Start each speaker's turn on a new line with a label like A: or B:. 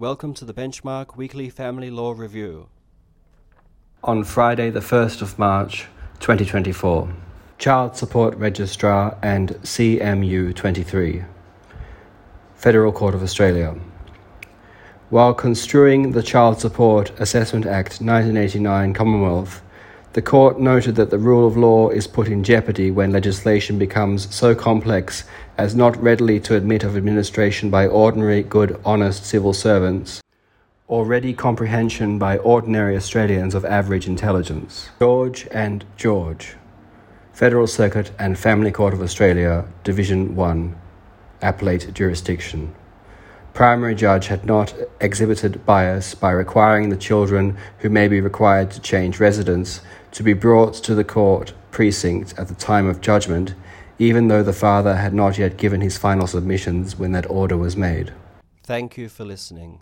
A: Welcome to the Benchmark Weekly Family Law Review.
B: On Friday, the 1st of March 2024, Child Support Registrar and CMU 23, Federal Court of Australia. While construing the Child Support Assessment Act 1989 Commonwealth, the court noted that the rule of law is put in jeopardy when legislation becomes so complex as not readily to admit of administration by ordinary, good, honest civil servants, or ready comprehension by ordinary Australians of average intelligence. George and George, Federal Circuit and Family Court of Australia, Division 1, Appellate Jurisdiction primary judge had not exhibited bias by requiring the children who may be required to change residence to be brought to the court precinct at the time of judgment, even though the father had not yet given his final submissions when that order was made.
A: Thank you for listening.